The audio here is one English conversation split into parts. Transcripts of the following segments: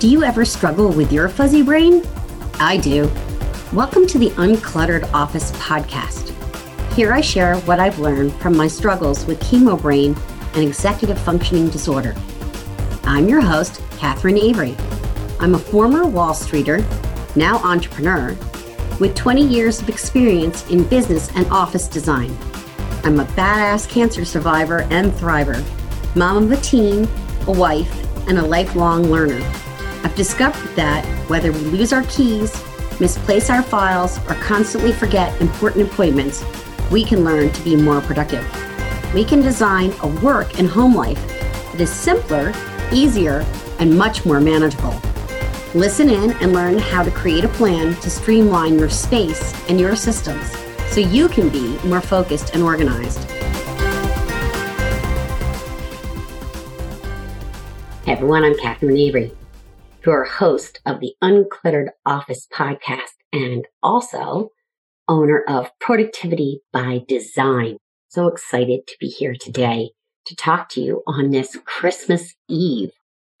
Do you ever struggle with your fuzzy brain? I do. Welcome to the Uncluttered Office podcast. Here I share what I've learned from my struggles with chemo brain and executive functioning disorder. I'm your host, Catherine Avery. I'm a former Wall Streeter, now entrepreneur, with 20 years of experience in business and office design. I'm a badass cancer survivor and thriver, mom of a teen, a wife, and a lifelong learner. I've discovered that whether we lose our keys, misplace our files, or constantly forget important appointments, we can learn to be more productive. We can design a work and home life that is simpler, easier, and much more manageable. Listen in and learn how to create a plan to streamline your space and your systems so you can be more focused and organized. Hey everyone, I'm Catherine Avery, your host of the Uncluttered Office podcast and also owner of Productivity by Design. So excited to be here today to talk to you on this Christmas Eve.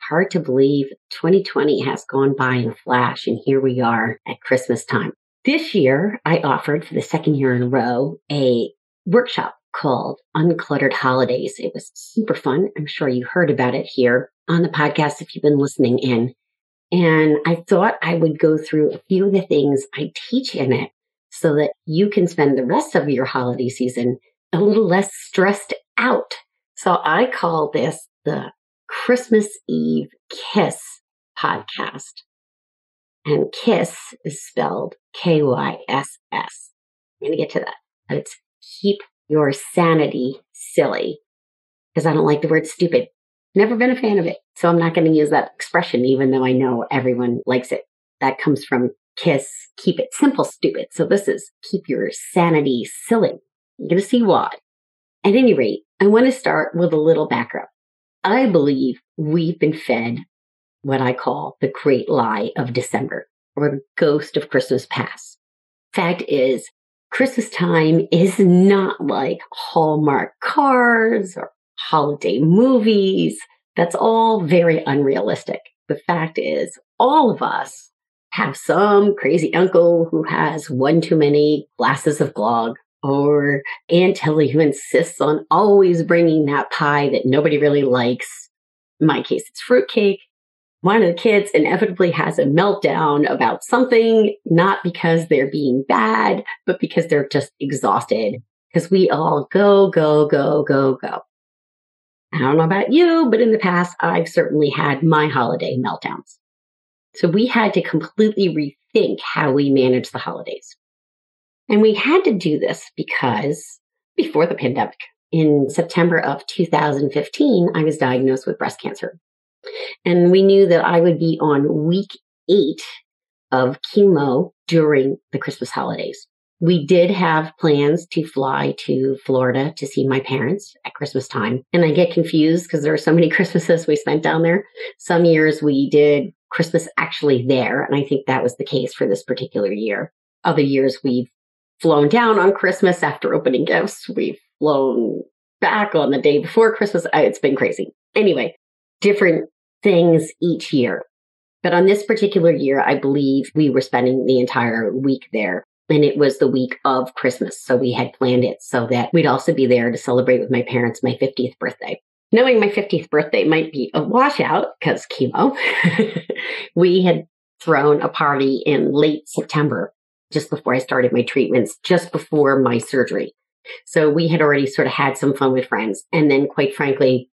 Hard to believe 2020 has gone by in a flash and here we are at Christmas time. This year, I offered for the second year in a row a workshop called Uncluttered Holidays. It was super fun. I'm sure you heard about it here on the podcast if you've been listening in. And I thought I would go through a few of the things I teach in it so that you can spend the rest of your holiday season a little less stressed out. So I call this the Christmas Eve Kiss podcast. And KISS is spelled K Y S S. I'm going to get to that. But it's keep your sanity silly because I don't like the word stupid. Never been a fan of it. So I'm not going to use that expression, even though I know everyone likes it. That comes from KISS, keep it simple, stupid. So this is keep your sanity silly. You're going to see why. At any rate, I want to start with a little background. I believe we've been fed what I call the great lie of December or the ghost of Christmas past. Fact is, Christmas time is not like Hallmark cars or holiday movies. That's all very unrealistic. The fact is, all of us have some crazy uncle who has one too many glasses of glog or Aunt Tilly who insists on always bringing that pie that nobody really likes. In my case, it's fruitcake. One of the kids inevitably has a meltdown about something, not because they're being bad, but because they're just exhausted. Because we all go, go, go, go, go. I don't know about you, but in the past, I've certainly had my holiday meltdowns. So we had to completely rethink how we manage the holidays. And we had to do this because before the pandemic, in September of 2015, I was diagnosed with breast cancer. And we knew that I would be on week eight of chemo during the Christmas holidays. We did have plans to fly to Florida to see my parents at Christmas time. And I get confused because there are so many Christmases we spent down there. Some years we did Christmas actually there. And I think that was the case for this particular year. Other years we've flown down on Christmas after opening gifts. We've flown back on the day before Christmas. It's been crazy. Anyway, different things each year. But on this particular year, I believe we were spending the entire week there. And it was the week of Christmas. So we had planned it so that we'd also be there to celebrate with my parents my 50th birthday. Knowing my 50th birthday might be a washout because chemo, we had thrown a party in late September, just before I started my treatments, just before my surgery. So we had already sort of had some fun with friends. And then quite frankly,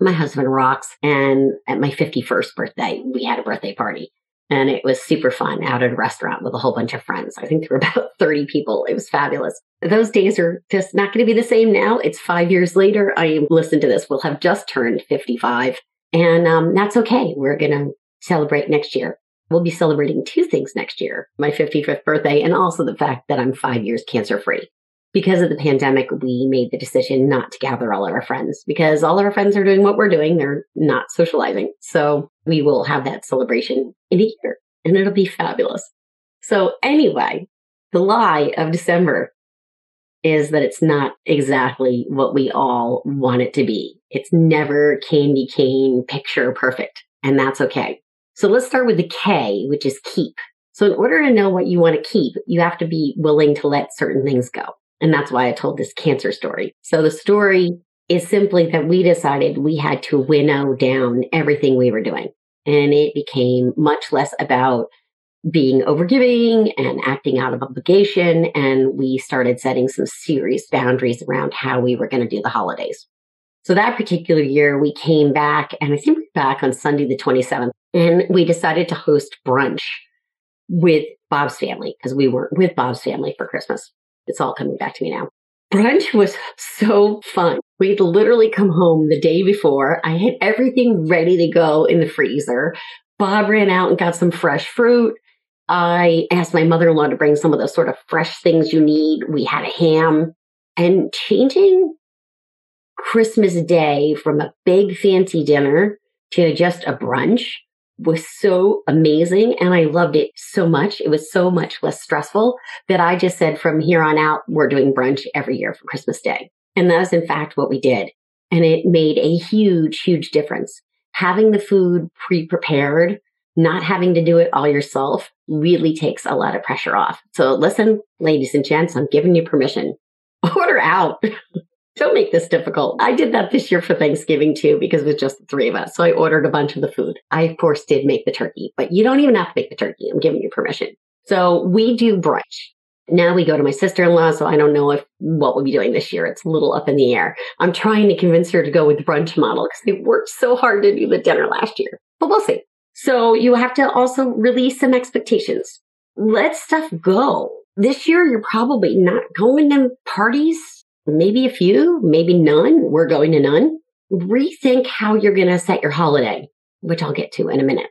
my husband rocks. And at my 51st birthday, we had a birthday party and it was super fun out at a restaurant with a whole bunch of friends. I think there were about 30 people. It was fabulous. Those days are just not going to be the same now. It's five years later. I listen to this, we'll have just turned 55 and um, that's okay. We're going to celebrate next year. We'll be celebrating two things next year, my 55th birthday and also the fact that I'm five years cancer free because of the pandemic, we made the decision not to gather all of our friends because all of our friends are doing what we're doing. They're not socializing. So we will have that celebration in a year and it'll be fabulous. So anyway, the lie of December is that it's not exactly what we all want it to be. It's never candy cane picture perfect. And that's okay. So let's start with the K, which is keep. So in order to know what you want to keep, you have to be willing to let certain things go. And that's why I told this cancer story. So the story is simply that we decided we had to winnow down everything we were doing. And it became much less about being overgiving and acting out of obligation. And we started setting some serious boundaries around how we were going to do the holidays. So that particular year, we came back, and I think we are back on Sunday, the 27th, and we decided to host brunch with Bob's family because we weren't with Bob's family for Christmas. It's all coming back to me now. Brunch was so fun. We'd literally come home the day before. I had everything ready to go in the freezer. Bob ran out and got some fresh fruit. I asked my mother in law to bring some of the sort of fresh things you need. We had a ham and changing Christmas Day from a big fancy dinner to just a brunch was so amazing and I loved it so much. It was so much less stressful that I just said from here on out, we're doing brunch every year for Christmas Day. And that is in fact what we did. And it made a huge, huge difference. Having the food pre prepared, not having to do it all yourself really takes a lot of pressure off. So listen, ladies and gents, I'm giving you permission. Order out. Don't make this difficult. I did that this year for Thanksgiving too, because it was just the three of us. So I ordered a bunch of the food. I, of course, did make the turkey, but you don't even have to make the turkey. I'm giving you permission. So we do brunch. Now we go to my sister-in-law, so I don't know if what we'll be doing this year. It's a little up in the air. I'm trying to convince her to go with the brunch model because they worked so hard to do the dinner last year. But we'll see. So you have to also release some expectations. Let stuff go. This year, you're probably not going to parties maybe a few, maybe none. We're going to none. Rethink how you're going to set your holiday, which I'll get to in a minute.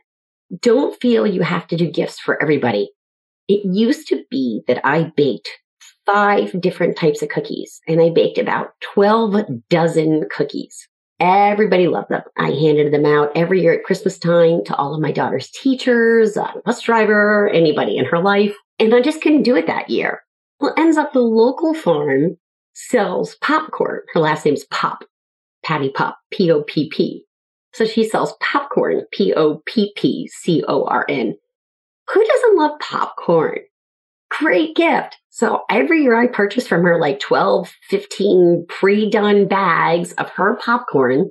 Don't feel you have to do gifts for everybody. It used to be that I baked five different types of cookies and I baked about 12 dozen cookies. Everybody loved them. I handed them out every year at Christmas time to all of my daughter's teachers, uh, a bus driver, anybody in her life. And I just couldn't do it that year. Well, ends up the local farm sells popcorn. Her last name's Popp, Patty Popp, P O P P. So she sells popcorn, P O P P C O R N. Who doesn't love popcorn? Great gift. So every year I purchase from her like 12, 15 pre done bags of her popcorn.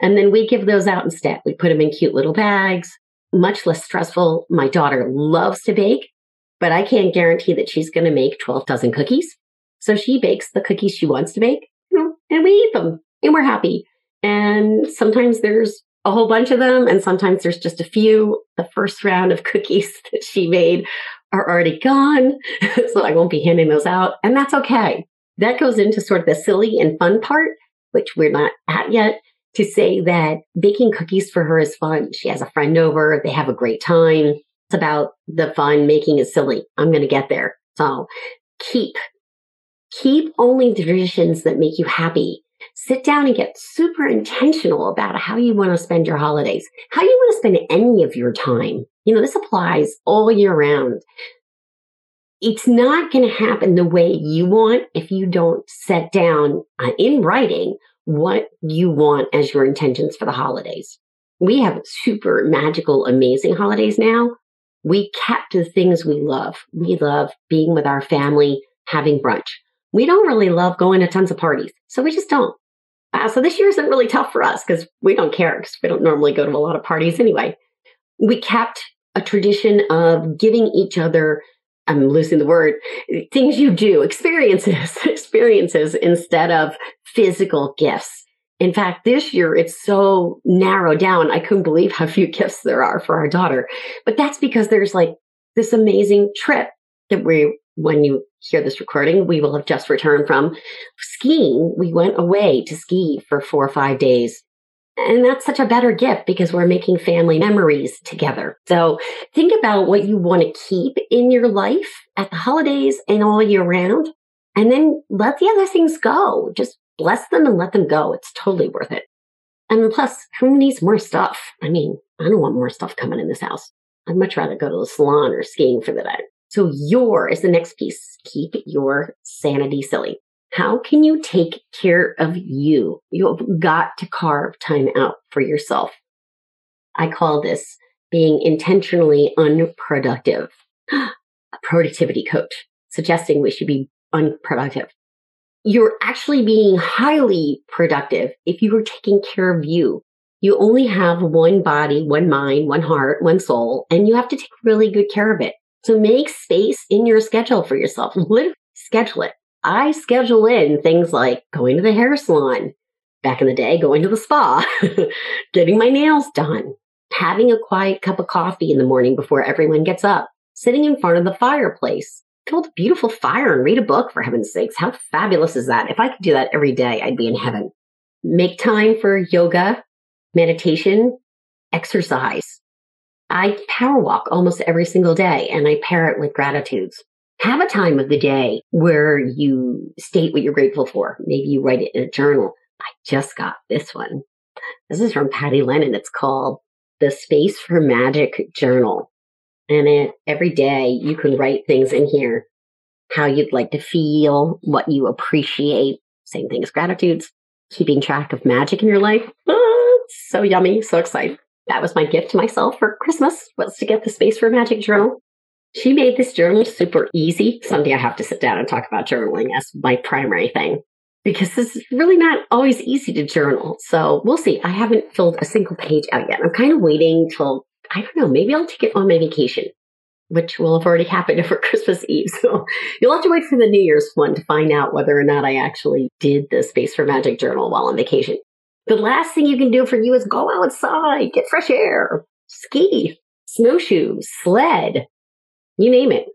And then we give those out instead. We put them in cute little bags, much less stressful. My daughter loves to bake, but I can't guarantee that she's going to make 12 dozen cookies. So she bakes the cookies she wants to bake, you know, and we eat them and we're happy. And sometimes there's a whole bunch of them, and sometimes there's just a few. The first round of cookies that she made are already gone. so I won't be handing those out. And that's okay. That goes into sort of the silly and fun part, which we're not at yet, to say that baking cookies for her is fun. She has a friend over, they have a great time. It's about the fun, making it silly. I'm going to get there. So keep Keep only the traditions that make you happy. Sit down and get super intentional about how you want to spend your holidays, how you want to spend any of your time. You know, this applies all year round. It's not going to happen the way you want if you don't set down uh, in writing what you want as your intentions for the holidays. We have super magical, amazing holidays now. We kept the things we love. We love being with our family, having brunch we don't really love going to tons of parties. So we just don't. Uh, so this year isn't really tough for us because we don't care because we don't normally go to a lot of parties anyway. We kept a tradition of giving each other, I'm losing the word, things you do, experiences, experiences instead of physical gifts. In fact, this year it's so narrowed down. I couldn't believe how few gifts there are for our daughter. But that's because there's like this amazing trip that we when you hear this recording, we will have just returned from skiing. We went away to ski for four or five days. And that's such a better gift because we're making family memories together. So think about what you want to keep in your life at the holidays and all year round. And then let the other things go. Just bless them and let them go. It's totally worth it. And plus, who needs more stuff? I mean, I don't want more stuff coming in this house. I'd much rather go to the salon or skiing for the day. So your is the next piece. Keep your sanity silly. How can you take care of you? You've got to carve time out for yourself. I call this being intentionally unproductive. A productivity coach suggesting we should be unproductive. You're actually being highly productive if you are taking care of you. You only have one body, one mind, one heart, one soul, and you have to take really good care of it. So make space in your schedule for yourself. Literally schedule it. I schedule in things like going to the hair salon, back in the day, going to the spa, getting my nails done, having a quiet cup of coffee in the morning before everyone gets up, sitting in front of the fireplace, build a beautiful fire and read a book for heaven's sakes. How fabulous is that? If I could do that every day, I'd be in heaven. Make time for yoga, meditation, exercise. I power walk almost every single day and I pair it with gratitudes. Have a time of the day where you state what you're grateful for. Maybe you write it in a journal. I just got this one. This is from Patty Lennon. It's called the Space for Magic Journal. And it, every day you can write things in here, how you'd like to feel, what you appreciate. Same thing as gratitudes, keeping track of magic in your life. Oh, so yummy. So excited. That was my gift to myself for Christmas was to get the Space for Magic Journal. She made this journal super easy. Someday I have to sit down and talk about journaling as my primary thing because is really not always easy to journal. So we'll see. I haven't filled a single page out yet. I'm kind of waiting till, I don't know, maybe I'll take it on my vacation, which will have already happened over Christmas Eve. So you'll have to wait for the New Year's one to find out whether or not I actually did the Space for Magic journal while on vacation. The last thing you can do for you is go outside, get fresh air, ski, snowshoe, sled, you name it.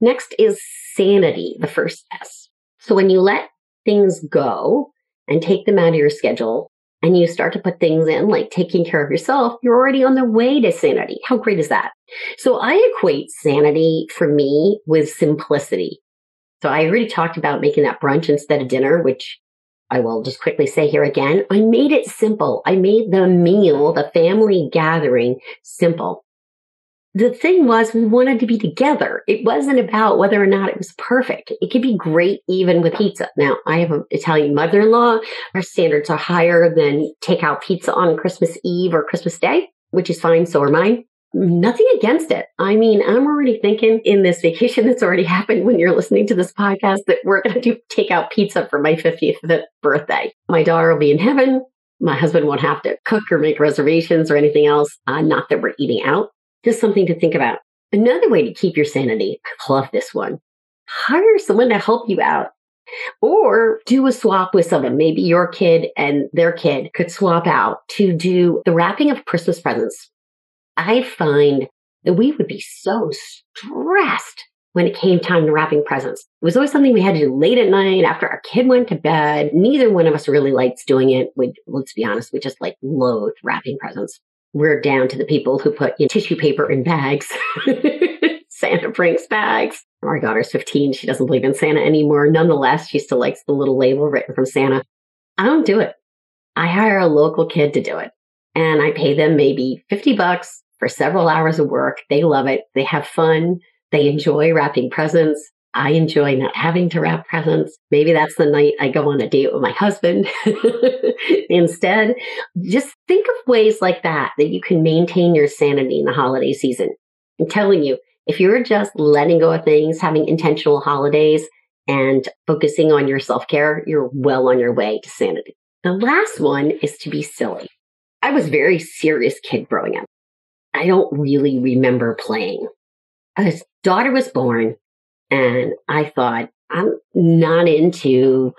Next is sanity, the first S. So when you let things go and take them out of your schedule and you start to put things in like taking care of yourself, you're already on the way to sanity. How great is that? So I equate sanity for me with simplicity. So I already talked about making that brunch instead of dinner, which I will just quickly say here again. I made it simple. I made the meal, the family gathering simple the thing was we wanted to be together. It wasn't about whether or not it was perfect. It could be great even with pizza. Now, I have an Italian mother-in-law. Our standards are higher than takeout pizza on Christmas Eve or Christmas Day, which is fine. So are mine. Nothing against it. I mean, I'm already thinking in this vacation that's already happened when you're listening to this podcast that we're going to do takeout pizza for my 50th birthday. My daughter will be in heaven. My husband won't have to cook or make reservations or anything else. Uh, not that we're eating out just something to think about. Another way to keep your sanity, I love this one. Hire someone to help you out or do a swap with someone. Maybe your kid and their kid could swap out to do the wrapping of Christmas presents. I find that we would be so stressed when it came time to wrapping presents. It was always something we had to do late at night after our kid went to bed. Neither one of us really likes doing it. We, let's be honest, we just like loathe wrapping presents we're down to the people who put you know, tissue paper in bags. Santa brings bags. Our daughter's 15. She doesn't believe in Santa anymore. Nonetheless, she still likes the little label written from Santa. I don't do it. I hire a local kid to do it and I pay them maybe 50 bucks for several hours of work. They love it. They have fun. They enjoy wrapping presents. I enjoy not having to wrap presents. Maybe that's the night I go on a date with my husband instead. Just think of ways like that that you can maintain your sanity in the holiday season. I'm telling you, if you're just letting go of things, having intentional holidays, and focusing on your self care, you're well on your way to sanity. The last one is to be silly. I was very serious kid growing up. I don't really remember playing. His daughter was born and I thought, I'm not into,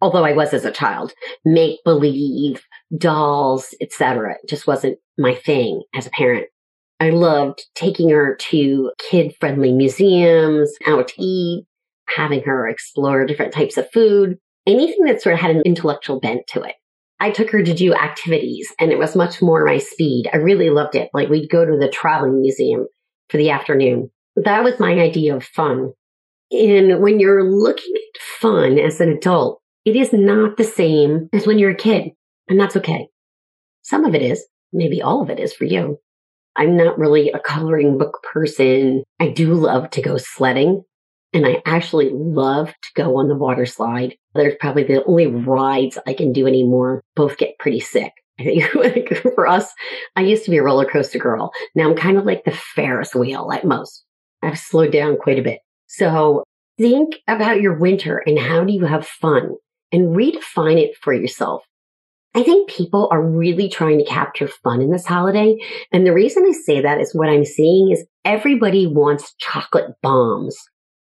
although I was as a child, make believe, dolls, etc. It just wasn't my thing as a parent. I loved taking her to kid friendly museums, out to eat, having her explore different types of food, anything that sort of had an intellectual bent to it. I took her to do activities and it was much more my speed. I really loved it. Like we'd go to the traveling museum for the afternoon. That was my idea of fun. And when you're looking at fun as an adult, it is not the same as when you're a kid. And that's okay. Some of it is, maybe all of it is for you. I'm not really a coloring book person. I do love to go sledding and I actually love to go on the water slide. There's probably the only rides I can do anymore. Both get pretty sick. I think for us, I used to be a roller coaster girl. Now I'm kind of like the Ferris wheel at most. I've slowed down quite a bit. So think about your winter and how do you have fun and redefine it for yourself. I think people are really trying to capture fun in this holiday. And the reason I say that is what I'm seeing is everybody wants chocolate bombs.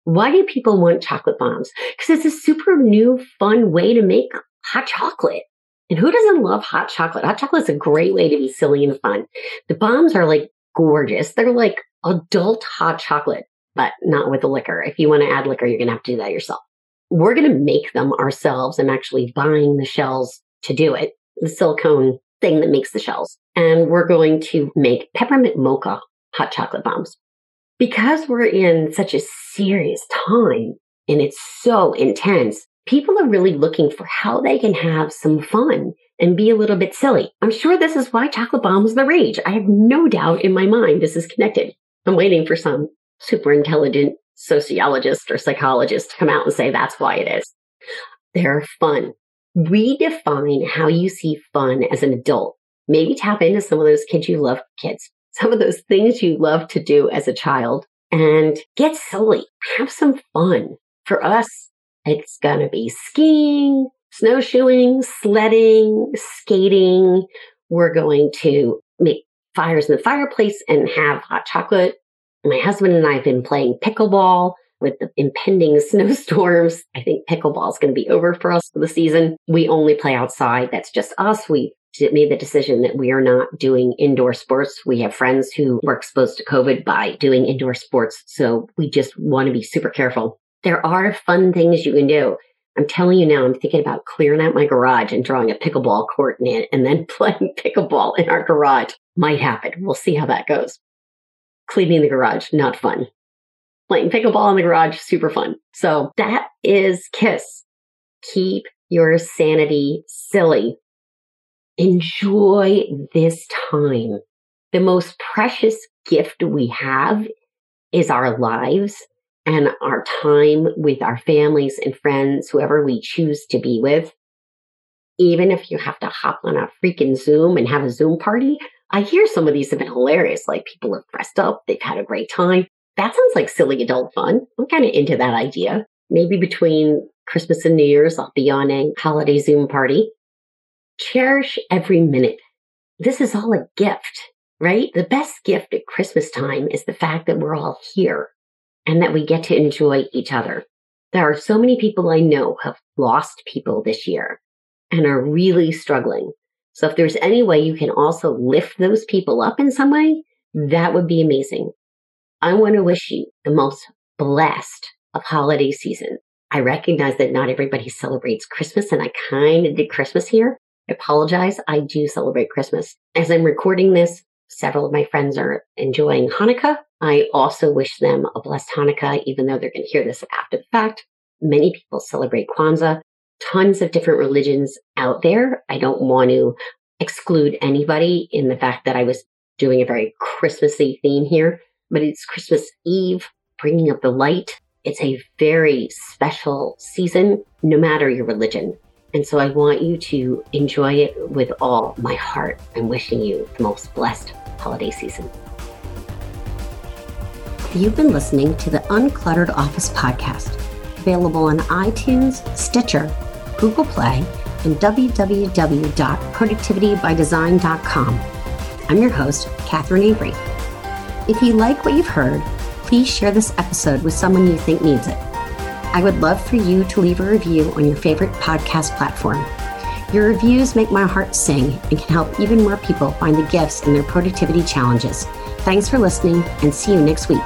Why do people want chocolate bombs? Because it's a super new, fun way to make hot chocolate. And who doesn't love hot chocolate? Hot chocolate is a great way to be silly and fun. The bombs are like gorgeous. They're like adult hot chocolate, but not with the liquor. If you want to add liquor, you're going to have to do that yourself. We're going to make them ourselves. I'm actually buying the shells to do it, the silicone thing that makes the shells. And we're going to make peppermint mocha hot chocolate bombs. Because we're in such a serious time and it's so intense, people are really looking for how they can have some fun and be a little bit silly. I'm sure this is why chocolate bombs the rage. I have no doubt in my mind this is connected. I'm waiting for some super intelligent sociologist or psychologist to come out and say that's why it is. They're fun. Redefine how you see fun as an adult. Maybe tap into some of those kids you love, kids, some of those things you love to do as a child and get silly. Have some fun. For us, it's going to be skiing, snowshoeing, sledding, skating. We're going to make fires in the fireplace and have hot chocolate. My husband and I have been playing pickleball with the impending snowstorms. I think pickleball is going to be over for us for the season. We only play outside. That's just us. We made the decision that we are not doing indoor sports. We have friends who were exposed to COVID by doing indoor sports. So we just want to be super careful there are fun things you can do. I'm telling you now, I'm thinking about clearing out my garage and drawing a pickleball court in it and then playing pickleball in our garage. Might happen. We'll see how that goes. Cleaning the garage, not fun. Playing pickleball in the garage, super fun. So that is KISS. Keep your sanity silly. Enjoy this time. The most precious gift we have is our lives and our time with our families and friends, whoever we choose to be with. Even if you have to hop on a freaking Zoom and have a Zoom party, I hear some of these have been hilarious. Like people have dressed up, they've had a great time. That sounds like silly adult fun. I'm kind of into that idea. Maybe between Christmas and New Year's, I'll be on a holiday Zoom party. Cherish every minute. This is all a gift, right? The best gift at Christmas time is the fact that we're all here and that we get to enjoy each other. There are so many people I know have lost people this year and are really struggling. So if there's any way you can also lift those people up in some way, that would be amazing. I want to wish you the most blessed of holiday season. I recognize that not everybody celebrates Christmas and I kind of did Christmas here. I apologize. I do celebrate Christmas. As I'm recording this, several of my friends are enjoying Hanukkah I also wish them a blessed Hanukkah, even though they're going to hear this after the fact. Many people celebrate Kwanzaa, tons of different religions out there. I don't want to exclude anybody in the fact that I was doing a very Christmassy theme here, but it's Christmas Eve, bringing up the light. It's a very special season, no matter your religion. And so I want you to enjoy it with all my heart. I'm wishing you the most blessed holiday season. You've been listening to the Uncluttered Office podcast, available on iTunes, Stitcher, Google Play, and www.productivitybydesign.com. I'm your host, Catherine Avery. If you like what you've heard, please share this episode with someone you think needs it. I would love for you to leave a review on your favorite podcast platform. Your reviews make my heart sing and can help even more people find the gifts in their productivity challenges. Thanks for listening and see you next week.